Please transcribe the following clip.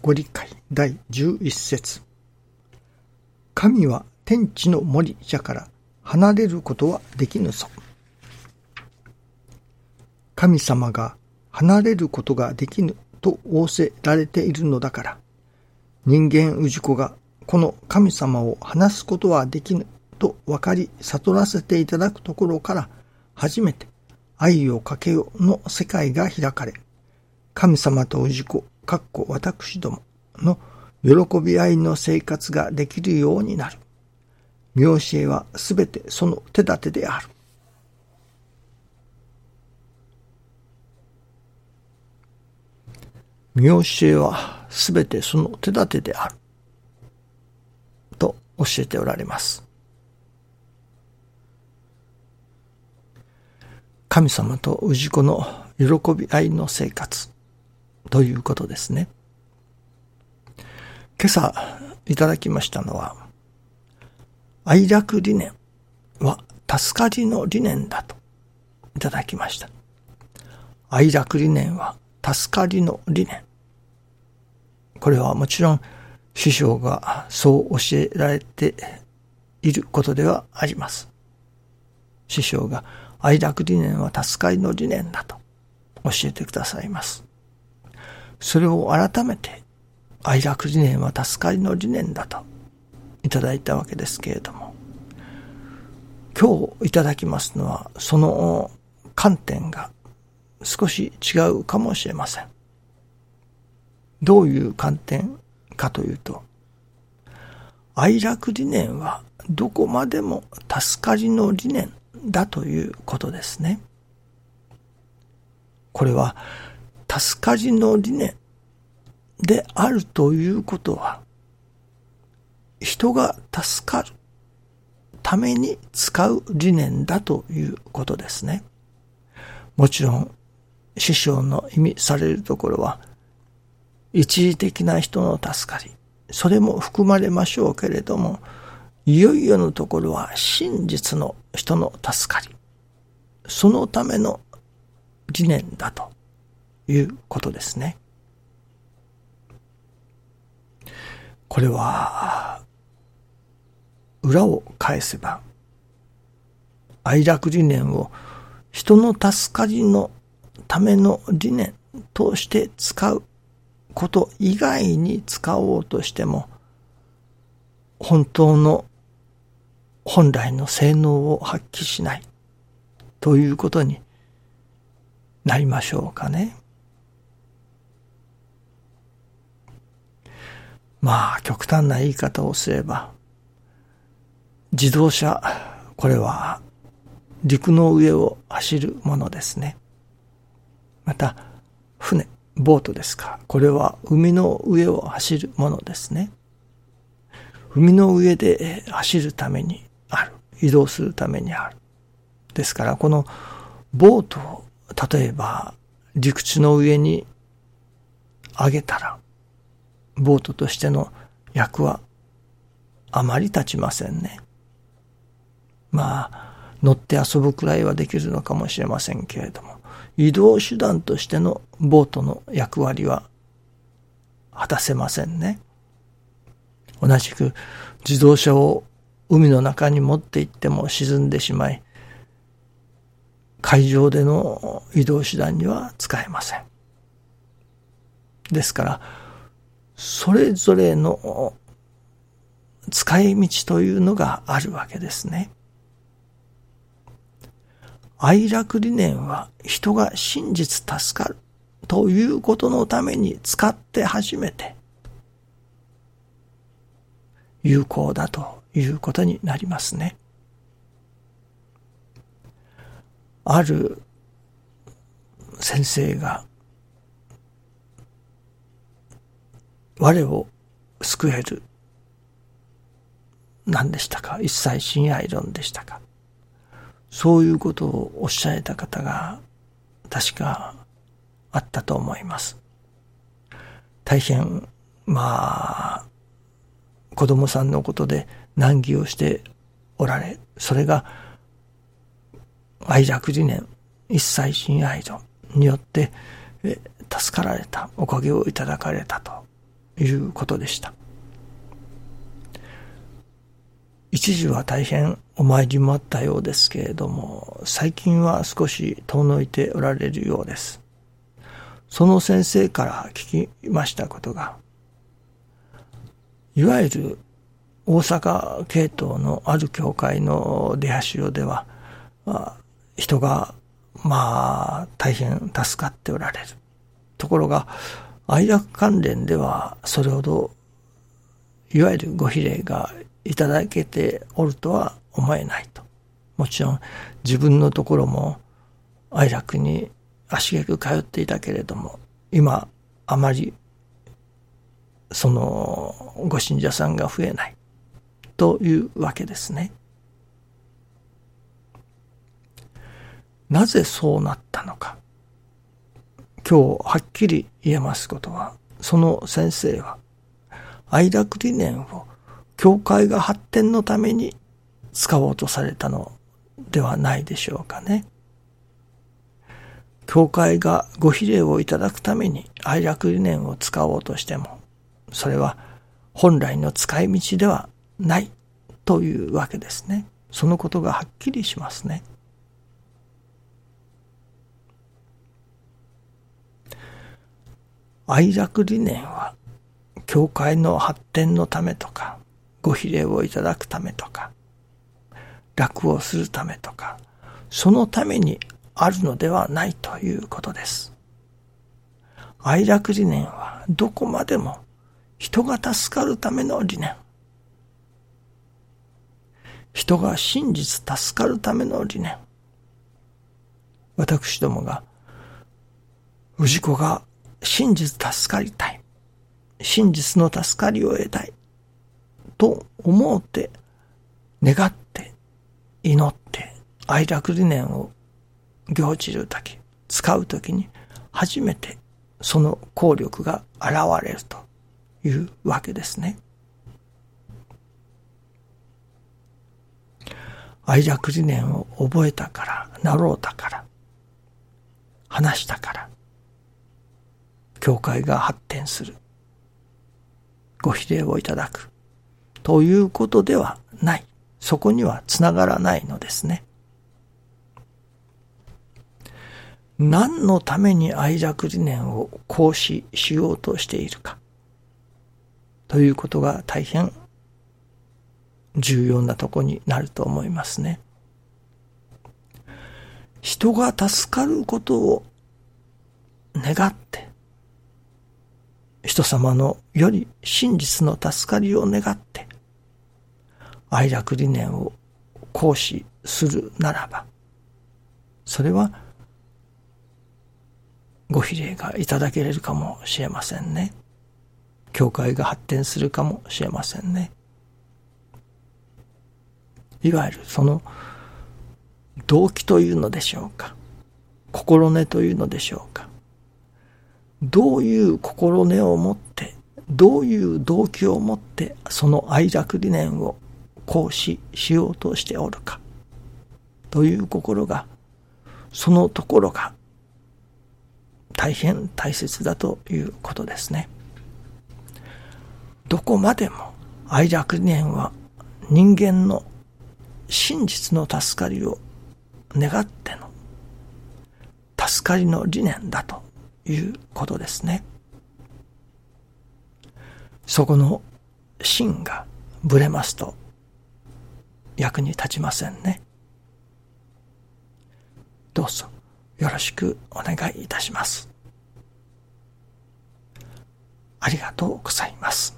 ご理解第11節。神は天地の森者から離れることはできぬぞ。神様が離れることができぬと仰せられているのだから、人間氏子がこの神様を話すことはできぬと分かり悟らせていただくところから初めて愛をかけよの世界が開かれ、神様と氏子、かっこ私どもの喜び合いの生活ができるようになる。見教えはすべてその手立てである。見教えはすべてその手立てである。と教えておられます。神様と氏子の喜び合いの生活ということですね。今朝いただきましたのは、愛楽理念は助かりの理念だといただきました。愛楽理念は助かりの理念。これはもちろん師匠がそう教えられていることではあります。師匠が愛楽理念は助かりの理念だと教えてくださいます。それを改めて愛楽理念は助かりの理念だといただいたわけですけれども、今日いただきますのはその観点が少し違うかもしれません。どういう観点かというと、愛楽理念はどこまでも助かりの理念だということですね。これは、助かりの理念であるということは、人が助かるために使う理念だということですね。もちろん、師匠の意味されるところは、一時的な人の助かり、それも含まれましょうけれども、いよいよのところは真実の人の助かり、そのための理念だということですね。これは、裏を返せば、愛楽理念を人の助かりのための理念として使うこと以外に使おうとしても、本当の本来の性能を発揮しないということになりましょうかね。まあ極端な言い方をすれば自動車これは陸の上を走るものですね。また船ボートですかこれは海の上を走るものですね。海の上で走るためにある。移動するためにある。ですから、このボートを、例えば陸地の上に上げたら、ボートとしての役はあまり立ちませんね。まあ、乗って遊ぶくらいはできるのかもしれませんけれども、移動手段としてのボートの役割は果たせませんね。同じく自動車を海の中に持って行っても沈んでしまい、海上での移動手段には使えません。ですから、それぞれの使い道というのがあるわけですね。愛楽理念は人が真実助かるということのために使って初めて有効だということになりますね。ある先生が我を救える。何でしたか？一切親愛論でしたか？そういうことをおっしゃられた方が確かあったと思います。大変まあ子供さんのことで難儀をしておられ、それが愛楽理念、一切親愛度によって助かられた、おかげをいただかれたと。いうことでした。一時は大変お参りもあったようですけれども、最近は少し遠のいておられるようです。その先生から聞きましたことが、いわゆる大阪系統のある教会の出橋をでは、人が、まあ、大変助かっておられる。ところが、愛楽関連では、それほど、いわゆるご比例がいただけておるとは思えないと。もちろん自分のところも愛楽に足げく通っていたけれども、今あまりそのご信者さんが増えないというわけですね。なぜそうなったのか。今日はっきり言えますことは、その先生は愛楽理念を教会が発展のために使おうとされたのではないでしょうかね。教会がご比例をいただくために愛楽理念を使おうとしても、それは本来の使い道ではないというわけですね。そのことがはっきりしますね。愛楽理念は教会の発展のためとかご比例をいただくためとか、楽をするためとか、そのためにあるのではないということです。愛楽理念はどこまでも人が助かるための理念。人が真実助かるための理念。私どもが、氏子が真実助かりたい。真実の助かりを得たい。と思うて、願って、祈って、愛楽理念を行じるとき、使うときに、初めてその効力が現れるというわけですね。愛楽理念を覚えたから、なろうたから、話したから、教会が発展する。ご比例をいただく。ということではない。そこにはつながらないのですね。何のために愛楽理念を行使しようとしているか。ということが大変重要なとこになると思いますね。人が助かることを願って、人様のより真実の助かりを願って、愛楽理念を行使するならば、それはご比例がいただけれるかもしれませんね。教会が発展するかもしれませんね。いわゆるその動機というのでしょうか。心根というのでしょうか。どういう心根を持って、どういう動機を持って、その愛楽理念を行使しようとしておるか。という心が、そのところが大変大切だということですね。どこまでも愛楽念は人間の真実の助かりを願っての助かりの理念だということですね。そこの芯がぶれますと役に立ちませんね。どうぞよろしくお願いいたします。ありがとうございます。